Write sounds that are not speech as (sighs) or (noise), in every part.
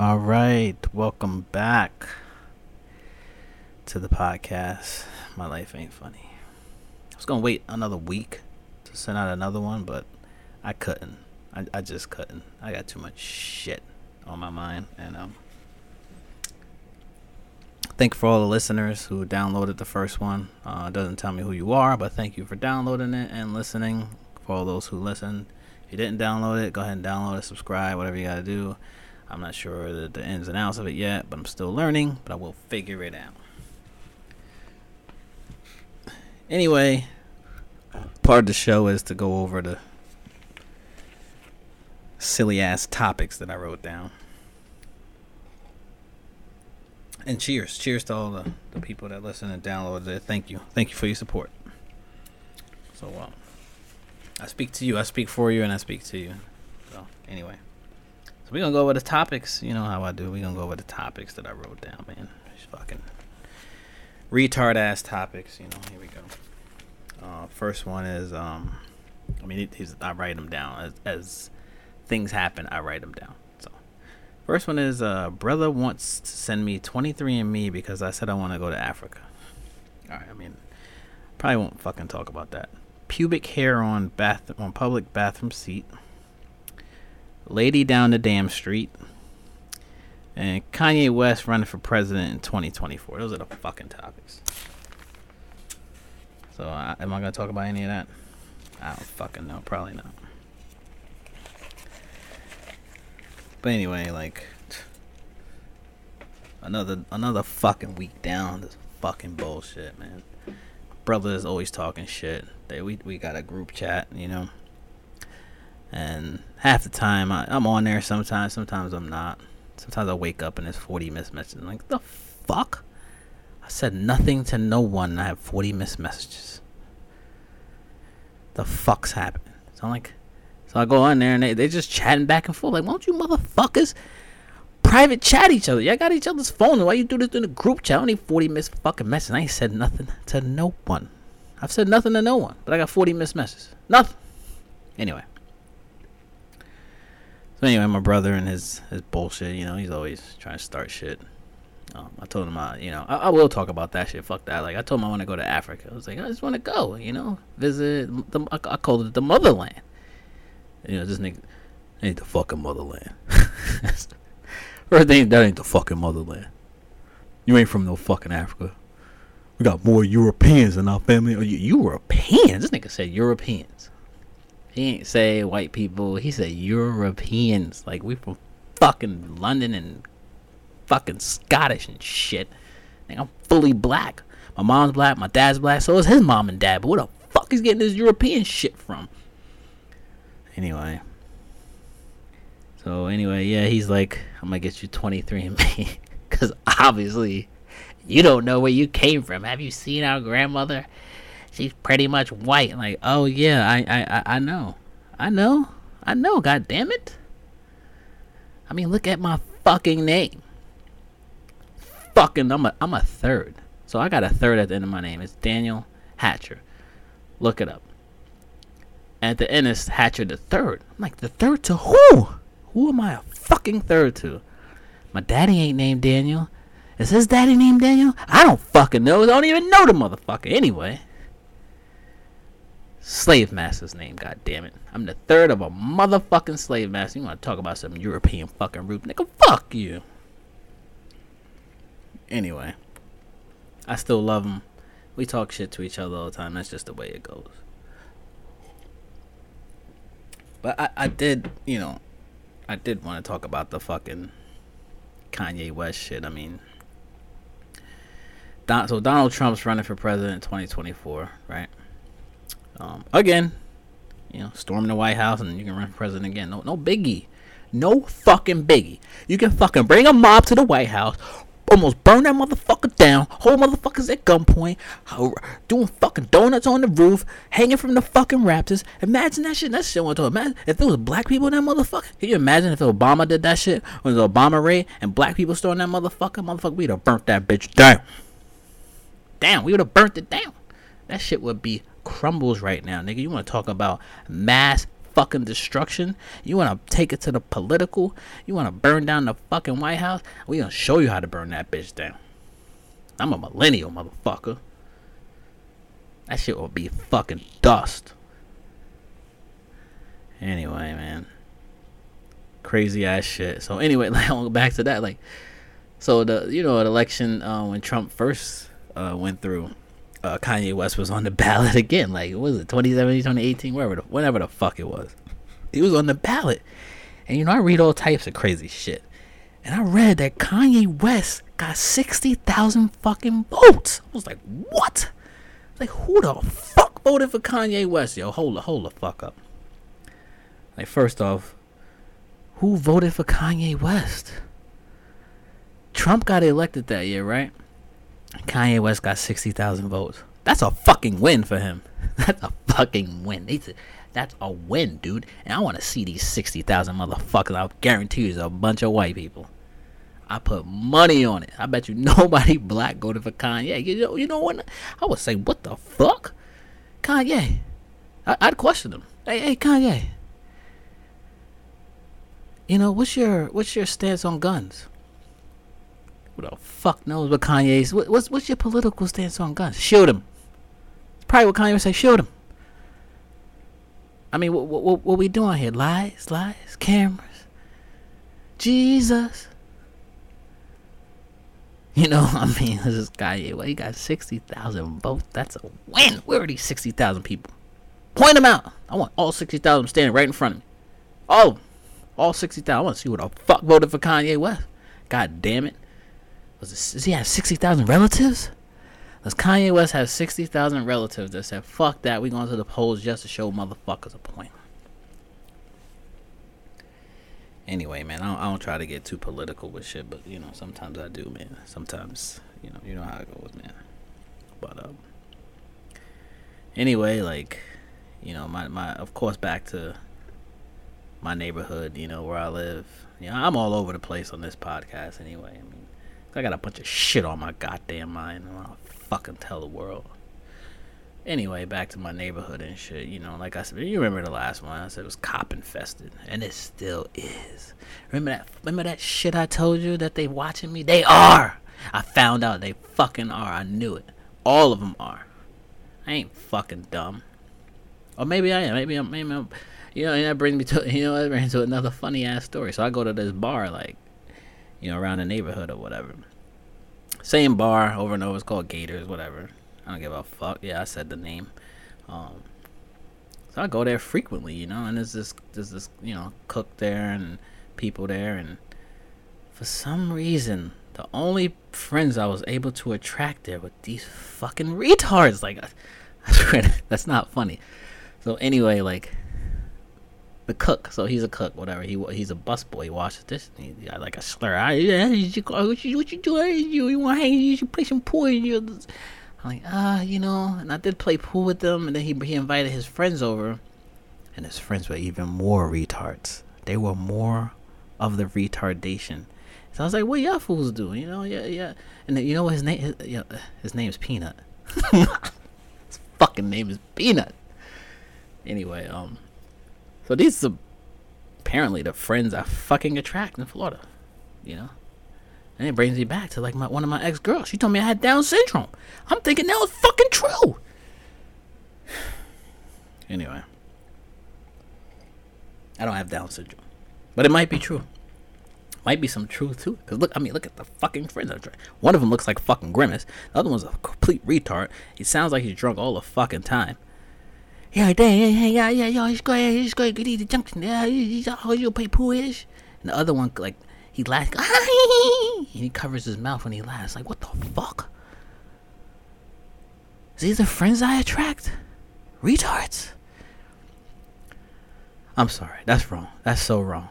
All right, welcome back to the podcast. My life ain't funny. I was gonna wait another week to send out another one, but I couldn't. I, I just couldn't. I got too much shit on my mind, and um, thank you for all the listeners who downloaded the first one. Uh, doesn't tell me who you are, but thank you for downloading it and listening. For all those who listened, if you didn't download it, go ahead and download it, subscribe, whatever you gotta do. I'm not sure the, the ins and outs of it yet, but I'm still learning, but I will figure it out. Anyway, part of the show is to go over the silly ass topics that I wrote down. And cheers. Cheers to all the, the people that listen and download it. Thank you. Thank you for your support. So, I speak to you, I speak for you, and I speak to you. So, anyway. So, we're to go over the topics. You know how I do. We're to go over the topics that I wrote down, man. Just fucking retard ass topics. You know, here we go. Uh, first one is, um, I mean, I write them down as, as things happen. I write them down. So, first one is, uh, brother wants to send me 23andMe because I said I want to go to Africa. All right, I mean, probably won't fucking talk about that. Pubic hair on bath on public bathroom seat. Lady down the damn street. And Kanye West running for president in 2024. Those are the fucking topics. So, uh, am I gonna talk about any of that? I don't fucking know. Probably not. But anyway, like (tsk) another another fucking week down. This fucking bullshit, man. Brother is always talking shit. They we we got a group chat, you know. And half the time I, I'm on there. Sometimes, sometimes I'm not. Sometimes I wake up and there's 40 missed messages. I'm like the fuck. I said nothing to no one. I have 40 missed messages. The fuck's happening? So I'm like, so I go on there and they they just chatting back and forth. Like, why don't you motherfuckers private chat each other? Y'all got each other's phone. Why you do this in a group chat? I need 40 missed fucking messages. I ain't said nothing to no one. I've said nothing to no one, but I got 40 missed messages. Nothing. Anyway. So anyway, my brother and his his bullshit. You know, he's always trying to start shit. Um, I told him, I, you know, I, I, will talk about that shit. Fuck that. Like, I told him I want to go to Africa. I was like, I just want to go, you know, visit. The, I, I called it the motherland. You know, this nigga ain't the fucking motherland. (laughs) First thing, that ain't the fucking motherland. You ain't from no fucking Africa. We got more Europeans in our family. Oh, Europeans? This nigga said Europeans. He ain't say white people. He said Europeans. Like we from fucking London and fucking Scottish and shit. Like, I'm fully black. My mom's black. My dad's black. So is his mom and dad. But where the fuck is getting this European shit from? Anyway. So anyway, yeah, he's like, I'm gonna get you 23andMe, (laughs) because obviously, you don't know where you came from. Have you seen our grandmother? She's pretty much white. Like, oh yeah, I I I know, I know, I know. God damn it. I mean, look at my fucking name fucking I'm a I'm a third. So I got a third at the end of my name. It's Daniel Hatcher. Look it up. At the end it's Hatcher the third. I'm like the third to who? Who am I a fucking third to? My daddy ain't named Daniel. Is his daddy named Daniel? I don't fucking know. I don't even know the motherfucker. Anyway. Slave master's name, god damn it. I'm the third of a motherfucking slave master. You wanna talk about some European fucking root nigga? Fuck you anyway, I still love him. We talk shit to each other all the time. That's just the way it goes. But I, I did, you know, I did want to talk about the fucking Kanye West shit. I mean, Don, so Donald Trump's running for president in 2024, right? Um, again, you know, storm the White House and you can run for president again. No, no biggie. No fucking biggie. You can fucking bring a mob to the White House, almost burn that motherfucker down, hold motherfuckers at gunpoint, doing fucking donuts on the roof, hanging from the fucking Raptors. Imagine that shit. That shit want to imagine if it was black people in that motherfucker. Can you imagine if Obama did that shit? When was Obama raid and black people stormed that motherfucker, motherfucker, we'd have burnt that bitch down. Damn, we would have burnt it down. That shit would be crumbles right now, nigga. You want to talk about mass fucking destruction. You want to take it to the political. You want to burn down the fucking White House. We gonna show you how to burn that bitch down. I'm a millennial motherfucker. That shit will be fucking dust. Anyway, man. Crazy ass shit. So anyway, (laughs) like back to that. Like, so the you know the election uh, when Trump first uh, went through, uh, Kanye West was on the (laughs) ballot again. Like, was it 2017, 2018, wherever, the, whenever the fuck it was. He was on the ballot. And you know, I read all types of crazy shit. And I read that Kanye West got 60,000 fucking votes. I was like, what? Like, who the fuck voted for Kanye West? Yo, hold the, hold the fuck up. Like, first off, who voted for Kanye West? Trump got elected that year, right? Kanye West got 60,000 votes. That's a fucking win for him. (laughs) That's a fucking win. That's a win, dude. And I want to see these 60,000 motherfuckers. I guarantee you it's a bunch of white people. I put money on it. I bet you (laughs) nobody black voted for Kanye. You know, you know what? I would say, what the fuck? Kanye. I, would question him. Hey, hey, Kanye. You know, what's your what's your stance on guns? Who the fuck knows what Kanye's? What, what's what's your political stance on guns? Shoot him. It's probably what Kanye would say. Shoot him. I mean, what what what we doing here? Lies, lies, cameras. Jesus. You know, (laughs) I mean, this is guy. Well, he got sixty thousand votes. That's a win. Where are these sixty thousand people? Point them out. I want all sixty thousand standing right in front of me. Oh, all sixty thousand. I want to see what the fuck voted for Kanye West. God damn it. Was it, does he have 60,000 relatives? Does Kanye West have 60,000 relatives that said, fuck that, we going to the polls just to show motherfuckers a point? Anyway, man, I don't, I don't try to get too political with shit, but, you know, sometimes I do, man. Sometimes, you know, you know how it goes, man. But, um, anyway, like, you know, my, my, of course, back to my neighborhood, you know, where I live. You know, I'm all over the place on this podcast anyway. I mean, I got a bunch of shit on my goddamn mind. and I want to fucking tell the world. Anyway, back to my neighborhood and shit. You know, like I said, you remember the last one? I said it was cop infested, and it still is. Remember that? Remember that shit I told you that they watching me? They are. I found out they fucking are. I knew it. All of them are. I ain't fucking dumb. Or maybe I am. Maybe I'm. Maybe I'm. You know, and that brings me to (laughs) you know that brings me to another funny ass story. So I go to this bar like you know, around the neighborhood or whatever. Same bar over and over. It's called Gators, whatever. I don't give a fuck. Yeah, I said the name. Um, so I go there frequently, you know, and there's this, there's this, you know, cook there and people there, and for some reason, the only friends I was able to attract there were these fucking retards. Like, I (laughs) swear, that's not funny. So anyway, like, the cook. So he's a cook, whatever. He he's a busboy. He washes this. He got like a slur. I, yeah, what you, what you doing? You, you want to hang? You should play some pool. You, I'm like, ah, uh, you know. And I did play pool with them, and then he he invited his friends over, and his friends were even more retards. They were more of the retardation. So I was like, what y'all fools doing? You know, yeah, yeah. And then, you know what his name? His, yeah, his name is Peanut. (laughs) his fucking name is Peanut. Anyway, um, so these are apparently the friends I fucking attract in Florida, you know. And it brings me back to like my one of my ex girls. She told me I had Down syndrome. I'm thinking that was fucking true. (sighs) Anyway, I don't have Down syndrome, but it might be true. Might be some truth too. Cause look, I mean, look at the fucking friends. I'm One of them looks like fucking grimace. The other one's a complete retard. He sounds like he's drunk all the fucking time. Yeah, yeah, yeah, yeah, yeah, yeah, he's going, he's going to the junction. Yeah, he's how oh, you pay poolish. And the other one, like, he laughs, and he covers his mouth when he laughs. Like, what the fuck? Is these the friends I attract? Retards. I'm sorry. That's wrong. That's so wrong.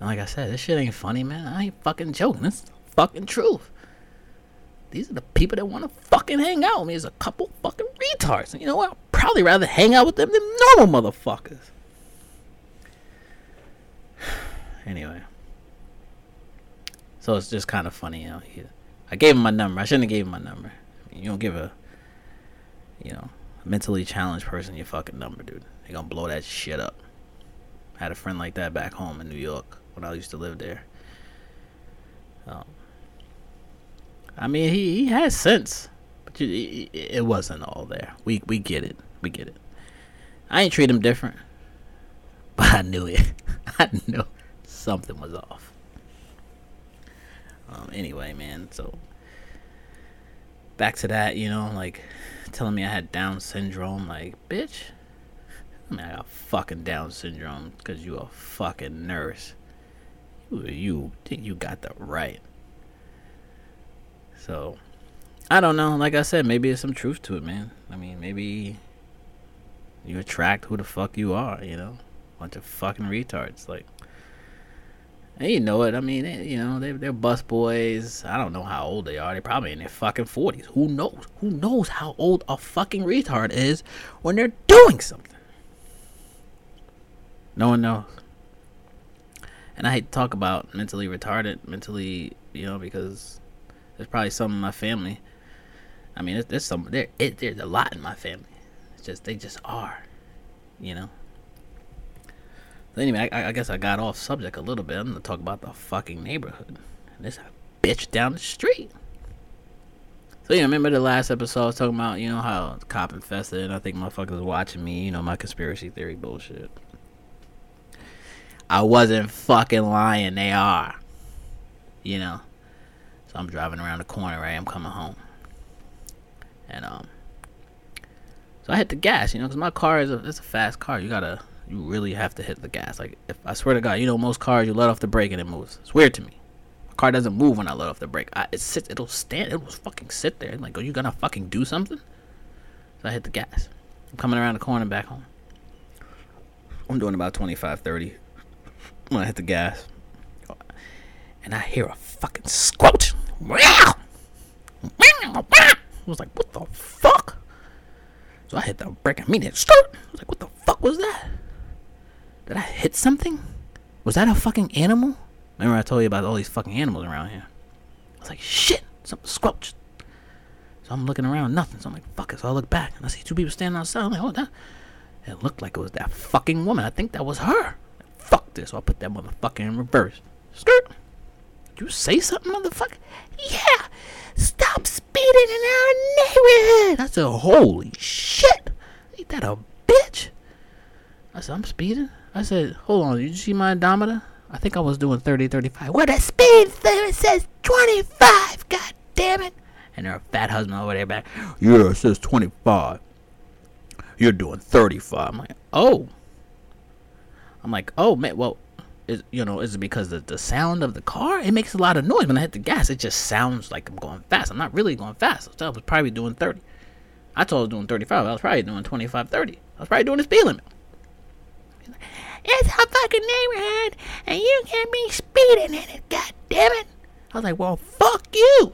And like I said, this shit ain't funny, man. I ain't fucking joking. It's fucking truth. These are the people that want to fucking hang out with me. There's a couple fucking retards. And you know what? I'd probably rather hang out with them than normal motherfuckers. (sighs) anyway. So it's just kind of funny, I gave him my number. I shouldn't have gave him my number. You don't give a, you know, mentally challenged person your fucking number, dude. They gonna blow that shit up. I had a friend like that back home in New York when I used to live there. Um, I mean, he, he has sense, but it, it wasn't all there. We we get it. We get it. I ain't treat him different, (laughs) but I knew it. (laughs) I knew something was off. Um, anyway, man. So back to that, you know, like telling me I had Down syndrome. Like, bitch, I mean, I got fucking Down syndrome because you a fucking nurse. You, you think you got the right. So, I don't know. Like I said, maybe there's some truth to it, man. I mean, maybe you attract who the fuck you are, you know? Bunch of fucking retards. Like, and you know it. I mean, they, you know, they, they're bus boys. I don't know how old they are. They're probably in their fucking 40s. Who knows? Who knows how old a fucking retard is when they're doing something? No one knows. And I hate to talk about mentally retarded, mentally, you know, because there's probably some in my family. I mean, there's, some, there, it, there's a lot in my family. It's just, they just are, you know? anyway, I, I, guess I got off subject a little bit. I'm gonna talk about the fucking neighborhood. This bitch down the street. So yeah, remember the last episode I was talking about, you know, how cop infested and I think motherfuckers watching me, you know, my conspiracy theory bullshit. I wasn't fucking lying, they are. You know. So I'm driving around the corner, right? I'm coming home. And um so I hit the gas, you know, because my car is a it's a fast car. You gotta you really have to hit the gas. Like if I swear to God, you know most cars you let off the brake and it moves. It's weird to me. My car doesn't move when I let off the brake. I, it sits. It'll stand. It'll fucking sit there. Like, are you gonna fucking do something? So I hit the gas. I'm coming around the corner back home. I'm doing about 25, 30 when I hit the gas, and I hear a fucking squelch. I was like, what the fuck? So I hit the brake immediately. Skirt. I was like, what the fuck was that? Did I hit something? Was that a fucking animal? Remember I told you about all these fucking animals around here. I was like, shit, something squelched. So I'm looking around, nothing. So I'm like, fuck it. So I look back and I see two people standing outside. I'm like, oh, that. It looked like it was that fucking woman. I think that was her. Like, fuck this. So I put that motherfucker in reverse. Skirt. You say something, motherfucker? Yeah. Stop speeding in our neighborhood. I said, holy shit. Ain't that a bitch? I said, I'm speeding. I said, hold on, did you see my odometer? I think I was doing 30, 35. Where the speed limit says 25, god damn it. And her fat husband over there back, yeah, it says 25. You're doing 35. I'm like, oh. I'm like, oh, man, well, is, you know, is it because of the sound of the car? It makes a lot of noise. When I hit the gas, it just sounds like I'm going fast. I'm not really going fast. I was probably doing 30. I told I was doing 35. I was probably doing 25, 30. I was probably doing the speed limit. It's a fucking neighborhood, and you can't be speeding in it, god damn it. I was like, well, fuck you.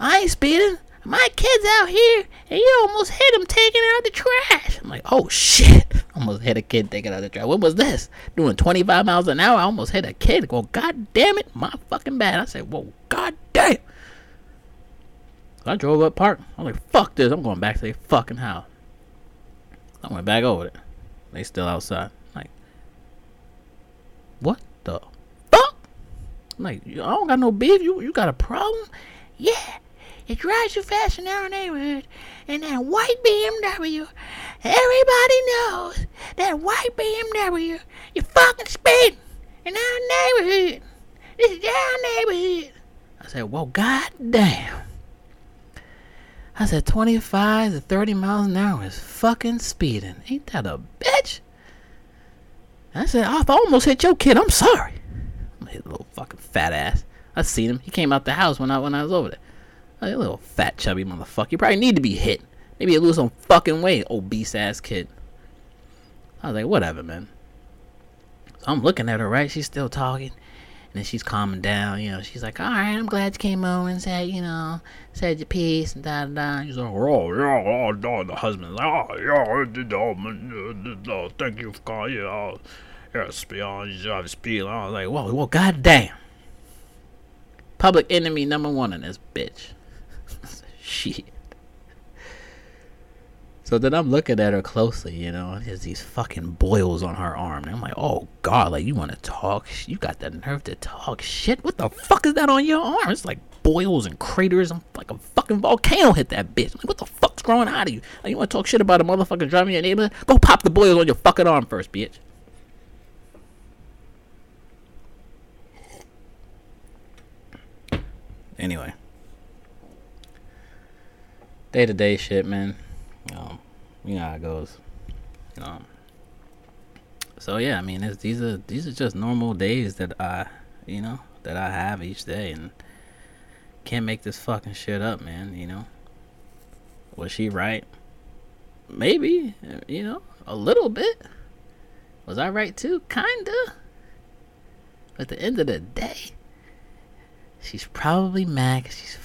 I ain't speeding. My kid's out here, and you almost hit him taking out the trash. I'm like, oh shit. (laughs) Almost hit a kid taking out the trash. What was this? Doing 25 miles an hour, I almost hit a kid. Well, god damn it. My fucking bad. I said, whoa, god damn. So I drove up park. I'm like, fuck this. I'm going back to the fucking house. I went back over there. They still outside. Like, what the fuck? Like, I don't got no beef. You you got a problem? Yeah. It drives you fast in our neighborhood. And that white BMW, everybody knows that white BMW, you're fucking speeding in our neighborhood. This is our neighborhood. I said, well, goddamn. I said 25 to 30 miles an hour is fucking speeding. Ain't that a bitch? I said, I almost hit your kid. I'm sorry. I'm hit little fucking fat ass. I seen him. He came out the house when I when I was over there. A little fat chubby motherfucker. You probably need to be hit. Maybe you lose some fucking weight, obese ass kid. I was like, whatever, man. So I'm looking at her, right? She's still talking And then she's calming down, you know. She's like, "All right, I'm glad you came over and said, you know, said your piece and da da da." He's like, oh, "Oh yeah, oh, oh the husband's like, oh yeah, oh, did, oh, thank you for calling, yeah, oh, yeah, speed on, you speed." I was like, "Whoa, whoa, goddamn!" Public enemy number one in this bitch. Shit. So then I'm looking at her closely, you know, and there's these fucking boils on her arm. And I'm like, oh god, like you want to talk? You got the nerve to talk shit? What the fuck is that on your arm? It's like boils and craters. I'm like a fucking volcano hit that bitch. Like, what the fuck's growing out of you? Like, you want to talk shit about a motherfucker driving your neighbor? Go pop the boils on your fucking arm first, bitch. Anyway, day to day shit, man. Um, you know how it goes. Um, so yeah, I mean, these are these are just normal days that I, you know, that I have each day, and can't make this fucking shit up, man. You know, was she right? Maybe, you know, a little bit. Was I right too? Kinda. At the end of the day, she's probably mad because she's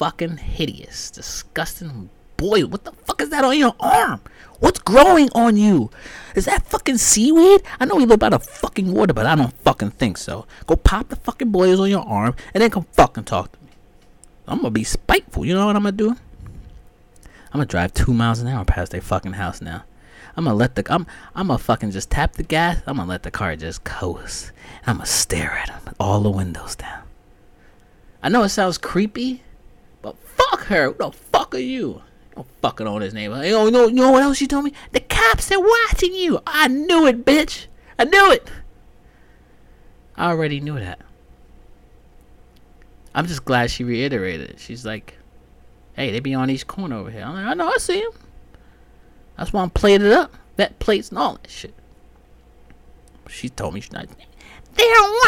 fucking hideous, disgusting, boy, what the fuck is that on your arm? What's growing on you? Is that fucking seaweed? I know we live by the fucking water, but I don't fucking think so. Go pop the fucking boils on your arm and then come fucking talk to me. I'm gonna be spiteful. You know what I'm gonna do? I'm gonna drive two miles an hour past their fucking house now. I'm gonna let the I'm I'm gonna fucking just tap the gas. I'm gonna let the car just coast. I'm gonna stare at them with all the windows down. I know it sounds creepy, but fuck her. Who the fuck are you? Don't fucking on his neighbor. You know, you know, you know what else you told me? The cops are watching you. I knew it, bitch. I knew it. I already knew that. I'm just glad she reiterated. She's like, hey, they be on each corner over here. I'm like, I know, I see them. That's why I'm it up. That plates and all that shit. She told me she's not. They're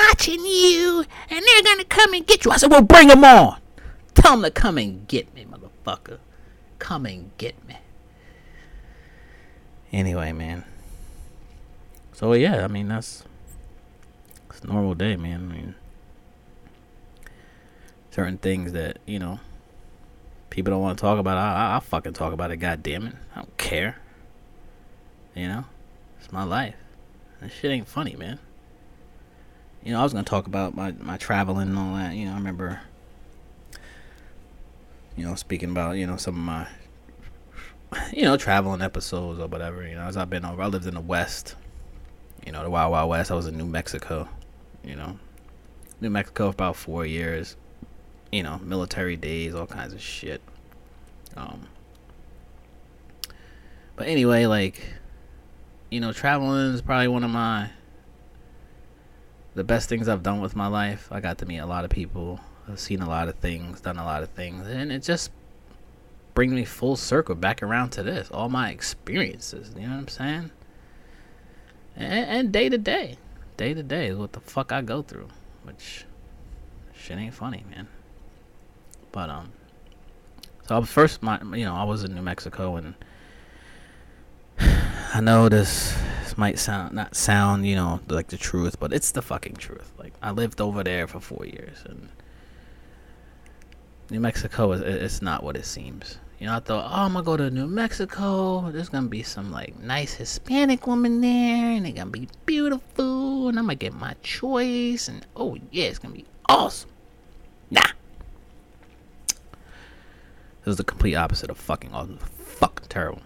watching you, and they're gonna come and get you. I said, well, bring them on. Tell them to come and get me, motherfucker. Come and get me. Anyway, man. So yeah, I mean that's it's a normal day, man. I mean certain things that, you know, people don't want to talk about. I, I, will fucking talk about it, god damn it. I don't care. You know? It's my life. That shit ain't funny, man. You know, I was gonna talk about my, my traveling and all that, you know, I remember you know, speaking about, you know, some of my, you know, traveling episodes or whatever, you know, as I've been over, I lived in the West, you know, the Wild Wild West. I was in New Mexico, you know, New Mexico for about four years, you know, military days, all kinds of shit. Um, but anyway, like, you know, traveling is probably one of my, the best things I've done with my life. I got to meet a lot of people seen a lot of things, done a lot of things, and it just brings me full circle back around to this. All my experiences, you know what I'm saying? And, and day to day, day to day is what the fuck I go through, which shit ain't funny, man. But um, so I was first, my you know, I was in New Mexico, and (sighs) I know this this might sound not sound you know like the truth, but it's the fucking truth. Like I lived over there for four years, and New Mexico is it's not what it seems. You know, I thought, oh, I'm gonna go to New Mexico. There's gonna be some like nice Hispanic woman there, and they're gonna be beautiful, and I'm gonna get my choice, and oh yeah, it's gonna be awesome. Nah, it was the complete opposite of fucking awesome. Fucking terrible.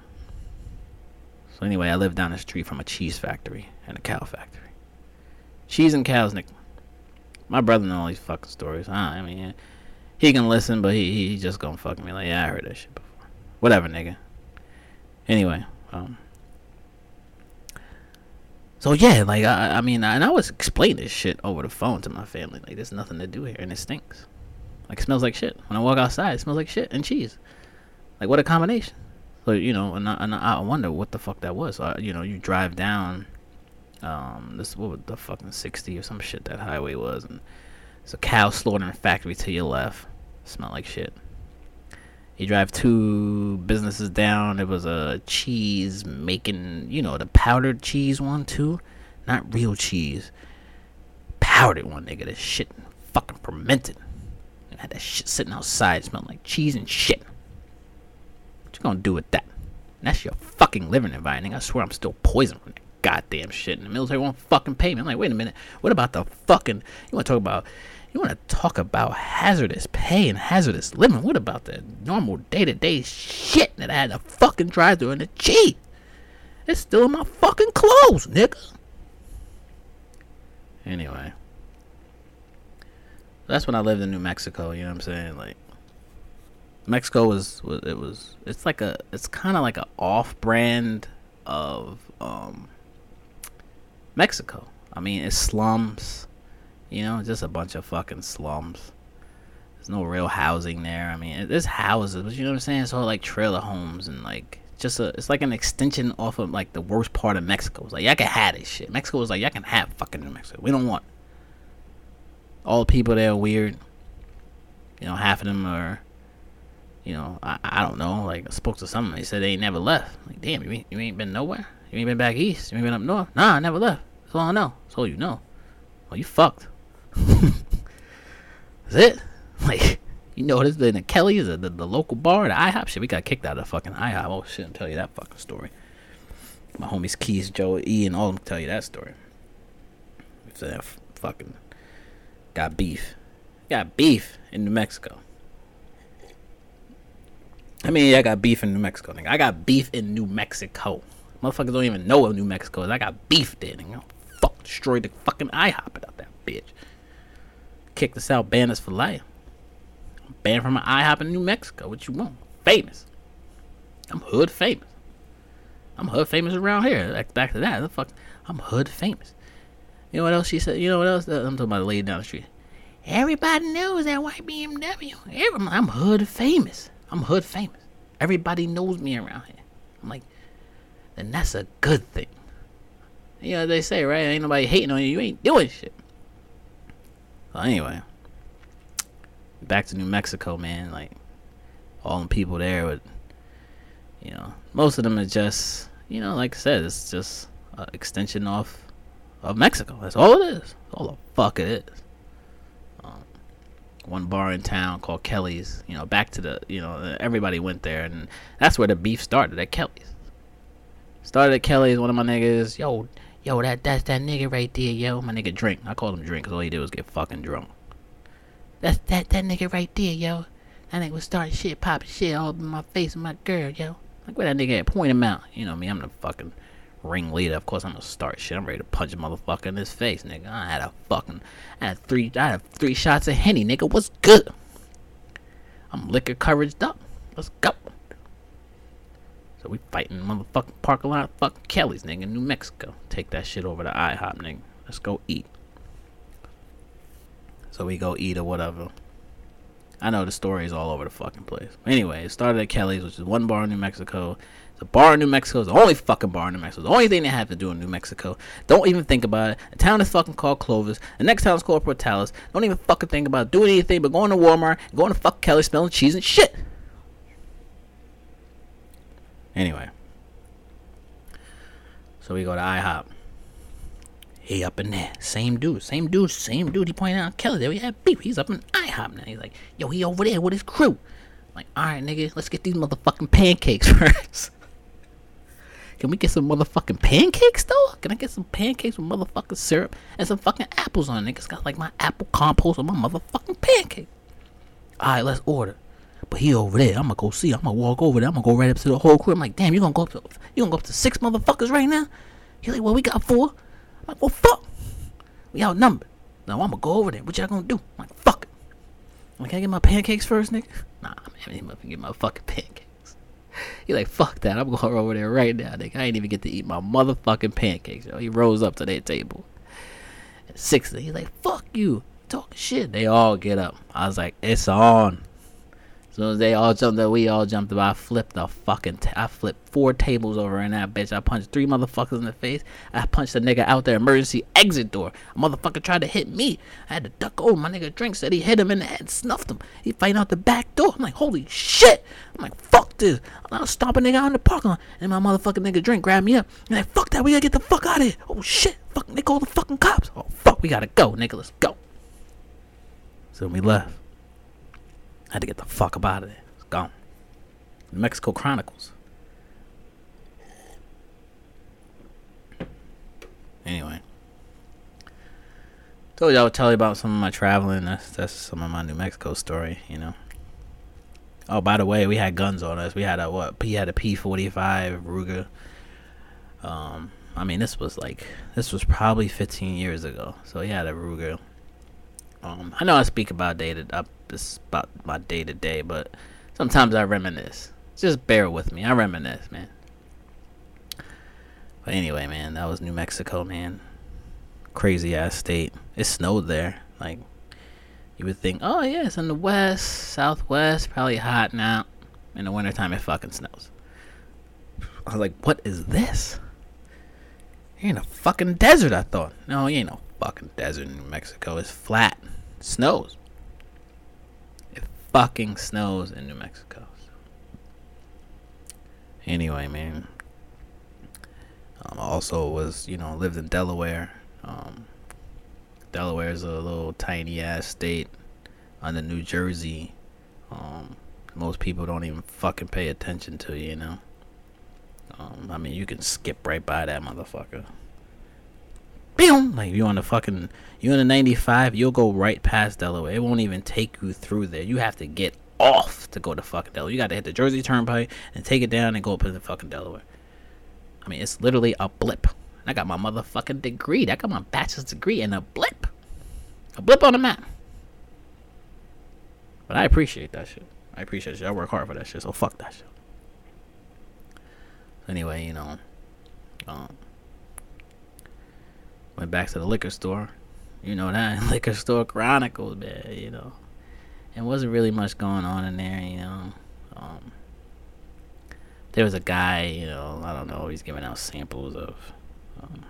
So anyway, I lived down the street from a cheese factory and a cow factory. Cheese and cows, Nick. My brother knows all these fucking stories. Huh? I mean he can listen, but he he just gonna fuck me like, yeah, I heard that shit before. Whatever, nigga. Anyway, um. So yeah, like I, I mean, I, and I was explaining this shit over the phone to my family. Like, there's nothing to do here, and it stinks. Like, it smells like shit. When I walk outside, it smells like shit and cheese. Like, what a combination. So you know, and I, and I wonder what the fuck that was. Uh, you know, you drive down, um, this what the fucking sixty or some shit that highway was, and it's a cow slaughtering factory to your left. Smell like shit. You drive two businesses down. There was a cheese making, you know, the powdered cheese one too. Not real cheese. Powdered one, nigga. This shit fucking fermented. And had that shit sitting outside smelling like cheese and shit. What you gonna do with that? And that's your fucking living environment. I swear I'm still poisoned from that goddamn shit. And the military won't fucking pay me. I'm like, wait a minute. What about the fucking. You wanna talk about You want to talk about hazardous pay and hazardous living? What about the normal day to day shit that I had to fucking drive through in the Jeep? It's still in my fucking clothes, nigga. Anyway, that's when I lived in New Mexico. You know what I'm saying? Like, Mexico was, was it was it's like a it's kind of like a off brand of um Mexico. I mean, it's slums, you know, just a bunch of fucking slums. There's no real housing there. I mean, there's houses, but you know what I'm saying? It's all like trailer homes and like just a. It's like an extension off of like the worst part of Mexico. It's like y'all can have this shit. Mexico was like y'all can have fucking New Mexico. We don't want. All the people there are weird. You know, half of them are. You know, I, I don't know. Like I spoke to someone. They said they ain't never left. Like, damn, you ain't, you ain't been nowhere. You ain't been back east. You ain't been up north. Nah, I never left. That's all I know. That's all you know. Well, you fucked. (laughs) That's it. Like, you know, this in the Kelly's, the, the, the local bar, the IHOP shit. We got kicked out of the fucking IHOP. Oh shit, I'll tell you that fucking story. My homies Keys, Joe, E, and all of them tell you that story. If they f- fucking got beef, got beef in New Mexico. I mean, I got beef in New Mexico. Nigga. I got beef in New Mexico. Motherfuckers don't even know what New Mexico is. I got beef there. Nigga. Fuck, destroyed the fucking IHOP out that bitch. Kicked us out, banned us for life. Banned from an IHOP in New Mexico. What you want? Famous. I'm hood famous. I'm hood famous around here. Like back to that. The fuck, I'm hood famous. You know what else she said? You know what else? Uh, I'm talking about the lady down the street. Everybody knows that white BMW. Every, I'm hood famous. I'm hood famous. Everybody knows me around here. I'm like, then that's a good thing. You know they say, right? Ain't nobody hating on you. You ain't doing shit. Well, anyway, back to New Mexico, man. Like all the people there would, you know, most of them are just, you know, like I said, it's just an extension off of Mexico. That's all it is. all the fuck it is. Um, one bar in town called Kelly's. You know, back to the, you know, everybody went there, and that's where the beef started at Kelly's. Started at Kelly's. One of my niggas, yo, yo, that that's that nigga right there, yo. My nigga drink. I called him drink because all he did was get fucking drunk. That's that that nigga right there, yo. That nigga was starting shit, popping shit all in my face with my girl, yo. Like where that nigga at? Point him out. You know me, I'm the fucking ringleader. Of course I'm gonna start shit. I'm ready to punch a motherfucker in his face, nigga. I had a fucking I had three I had three shots of Henny, nigga. What's good? I'm liquor coveraged up. Let's go. So we fighting motherfucking parking lot fucking Kelly's, nigga, in New Mexico. Take that shit over to IHOP, nigga. Let's go eat. So we go eat or whatever. I know the story is all over the fucking place. Anyway, it started at Kelly's, which is one bar in New Mexico. The bar in New Mexico is the only fucking bar in New Mexico. The only thing they have to do in New Mexico. Don't even think about it. The town is fucking called Clovis. The next town is called Portales. Don't even fucking think about doing anything but going to Walmart and going to fuck Kelly smelling cheese and shit. Anyway. So we go to IHOP. He up in there. Same dude. Same dude. Same dude. He pointed out Kelly there. We had beef. He's up in IHOP now. He's like, yo, he over there with his crew. I'm like, alright, nigga, let's get these motherfucking pancakes (laughs) first. Can we get some motherfucking pancakes though? Can I get some pancakes with motherfucking syrup and some fucking apples on it? Niggas got like my apple compost on my motherfucking pancake. Alright, let's order. But he over there. I'm gonna go see. I'm gonna walk over there. I'm gonna go right up to the whole crew. I'm like, damn, you gonna go up to you gonna go up to six motherfuckers right now? He's like, well, we got four. I'm like, well, fuck. We outnumbered. Now I'm gonna go over there. What y'all gonna do? I'm like, fuck it. I'm like, can I get my pancakes first, nigga? (laughs) Nah, I'm gonna get my fucking pancakes. He like, fuck that. I'm going over there right now, nigga. I ain't even get to eat my motherfucking pancakes, yo. He rose up to that table. At six, he's like, fuck you. Talking shit. They all get up. I was like, it's on. As soon as they all jumped up, we all jumped. I flipped the fucking. T- I flipped four tables over in that bitch. I punched three motherfuckers in the face. I punched a nigga out the emergency exit door. A motherfucker tried to hit me. I had to duck over. My nigga drink said he hit him in the head, snuffed him. He fighting out the back door. I'm like, holy shit. I'm like, fuck this. I'm gonna stomp a nigga out in the parking lot. And my motherfucking nigga drink grabbed me up. And like, fuck that. We gotta get the fuck out of here. Oh shit. Fuck. They call the fucking cops. Oh fuck. We gotta go, nigga. Let's go. So we left. I had to get the fuck up out of there. It's gone. New Mexico Chronicles. Anyway. told you I would tell you about some of my traveling. That's that's some of my New Mexico story, you know. Oh, by the way, we had guns on us. We had a what? He had a P forty five Ruger. Um, I mean, this was like this was probably fifteen years ago. So he had a Ruger. Um, I know I speak about dated up this about my day to day, but sometimes I reminisce. Just bear with me. I reminisce, man. But anyway, man, that was New Mexico, man. Crazy ass state. It snowed there. Like you would think, oh yeah, it's in the west, southwest, probably hot now. In the wintertime, it fucking snows. I was like, what is this? You're in a fucking desert, I thought. No, you ain't no fucking desert in New Mexico. It's flat. It snows. Fucking snows in New Mexico. Anyway, man. Um, also was, you know, lived in Delaware. Um, Delaware is a little tiny ass state under New Jersey. Um, most people don't even fucking pay attention to, you know. Um, I mean, you can skip right by that motherfucker. Boom! Like you on the fucking, you on the 95, you'll go right past Delaware. It won't even take you through there. You have to get off to go to fucking Delaware. You got to hit the Jersey Turnpike and take it down and go up to the fucking Delaware. I mean, it's literally a blip. I got my motherfucking degree. I got my bachelor's degree in a blip. A blip on the map. But I appreciate that shit. I appreciate shit. I work hard for that shit, so fuck that shit. Anyway, you know, um, went back to the liquor store. You know that (laughs) liquor store chronicles, man. You know, and wasn't really much going on in there. You know, um, there was a guy. You know, I don't know. He's giving out samples of. Um,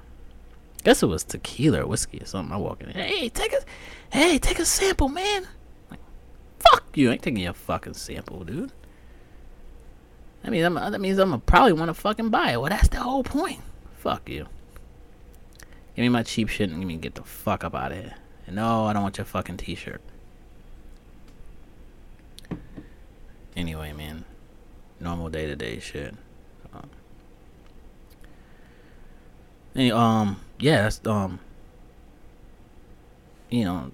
guess it was tequila or whiskey or something. I walk in. Hey, take a, hey, take a sample, man. Like, fuck you! I ain't taking your fucking sample, dude. That means I'm. That means I'm probably want to fucking buy it. Well, that's the whole point. Fuck you. Give me my cheap shit and give me get the fuck up out of here. And no, I don't want your fucking T-shirt. Anyway, man, normal day to day shit. Um, any, um, yeah, that's um, you know,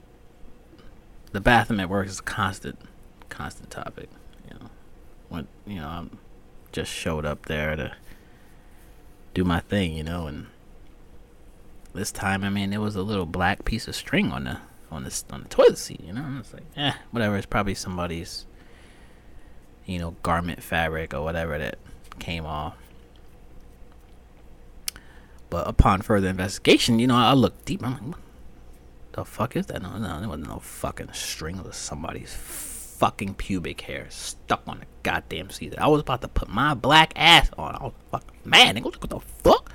the bathroom at work is a constant, constant topic. You know, when you know I'm just showed up there to do my thing, you know, and this time, I mean, there was a little black piece of string on the on the on the toilet seat, you know. And it's like, eh, whatever. It's probably somebody's, you know, garment fabric or whatever that came off. But upon further investigation, you know, I looked deep. I'm like, what the fuck is that? No, no, there wasn't no fucking string of somebody's fucking pubic hair stuck on the goddamn seat. I was about to put my black ass on. I was fucking mad. Nigga, what the fuck?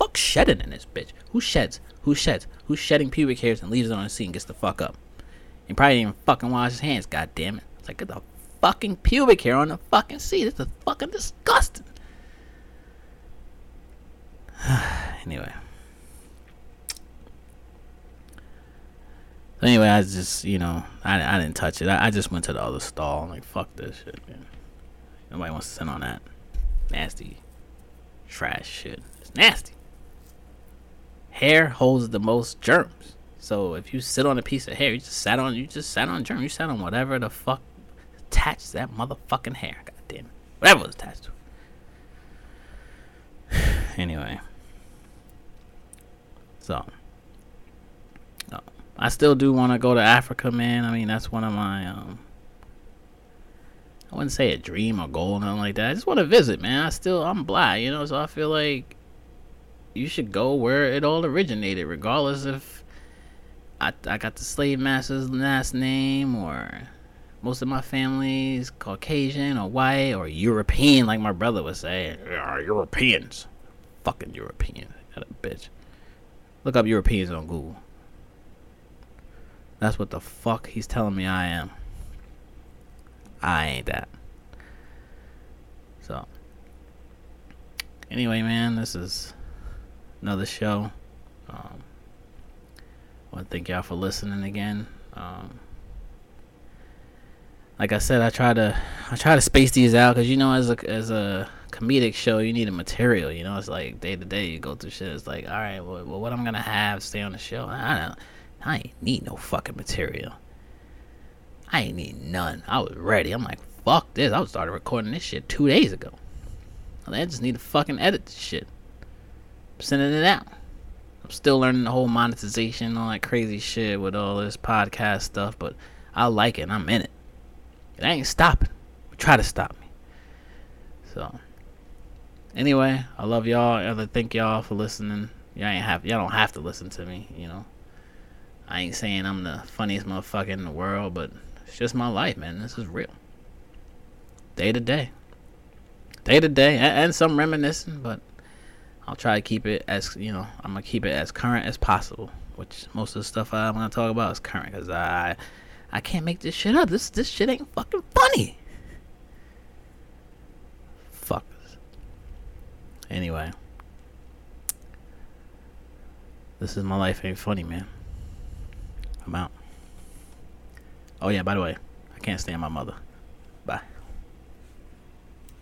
Fuck shedding in this bitch? Who sheds? Who sheds? Who's shedding pubic hairs and leaves it on the seat and gets the fuck up? He probably didn't even fucking wash his hands. God damn it! It's like get the fucking pubic hair on the fucking seat. This is fucking disgusting. (sighs) anyway. Anyway, I just, you know, I, I didn't touch it. I, I just went to the other stall. I'm like, fuck this shit, man. Nobody wants to sit on that nasty trash shit. It's nasty. Hair holds the most germs. So if you sit on a piece of hair, you just sat on you just sat on germ. You sat on whatever the fuck attached that motherfucking hair. God damn it. Whatever was attached to. (sighs) anyway. So I still do want to go to Africa, man. I mean, that's one of my um I wouldn't say a dream or goal or nothing like that. I just want to visit, man. I still I'm black, you know, so I feel like you should go where it all originated, regardless if I I got the slave master's last name or most of my family is Caucasian or white or European, like my brother would say. Yeah, Europeans. Fucking European. That a bitch. Look up Europeans on Google. That's what the fuck he's telling me I am. I ain't that. So, anyway, man, this is another show. Um, I want to thank y'all for listening again. Um, like I said, I try to I try to space these out because you know, as a as a comedic show, you need a material. You know, it's like day to day you go through shit. It's like, all right, well, well what I'm gonna have stay on the show. I don't I ain't need no fucking material. I ain't need none. I was ready. I'm like, fuck this. I started recording this shit two days ago. I just need to fucking edit this shit. Sending it out. I'm still learning the whole monetization, all that crazy shit with all this podcast stuff, but I like it. I'm in it. It ain't stopping. Try to stop me. So, anyway, I love y'all. And I thank y'all for listening. Y'all ain't have y'all don't have to listen to me. You know, I ain't saying I'm the funniest motherfucker in the world, but it's just my life, man. This is real. Day to day. Day to day, and some reminiscing, but I'll try to keep it as you know. I'm gonna keep it as current as possible. Which most of the stuff I'm gonna talk about is current, cause I I can't make this shit up. This this shit ain't fucking funny. Fuckers. Anyway. This is my life ain't funny, man. I'm out. Oh yeah, by the way, I can't stand my mother.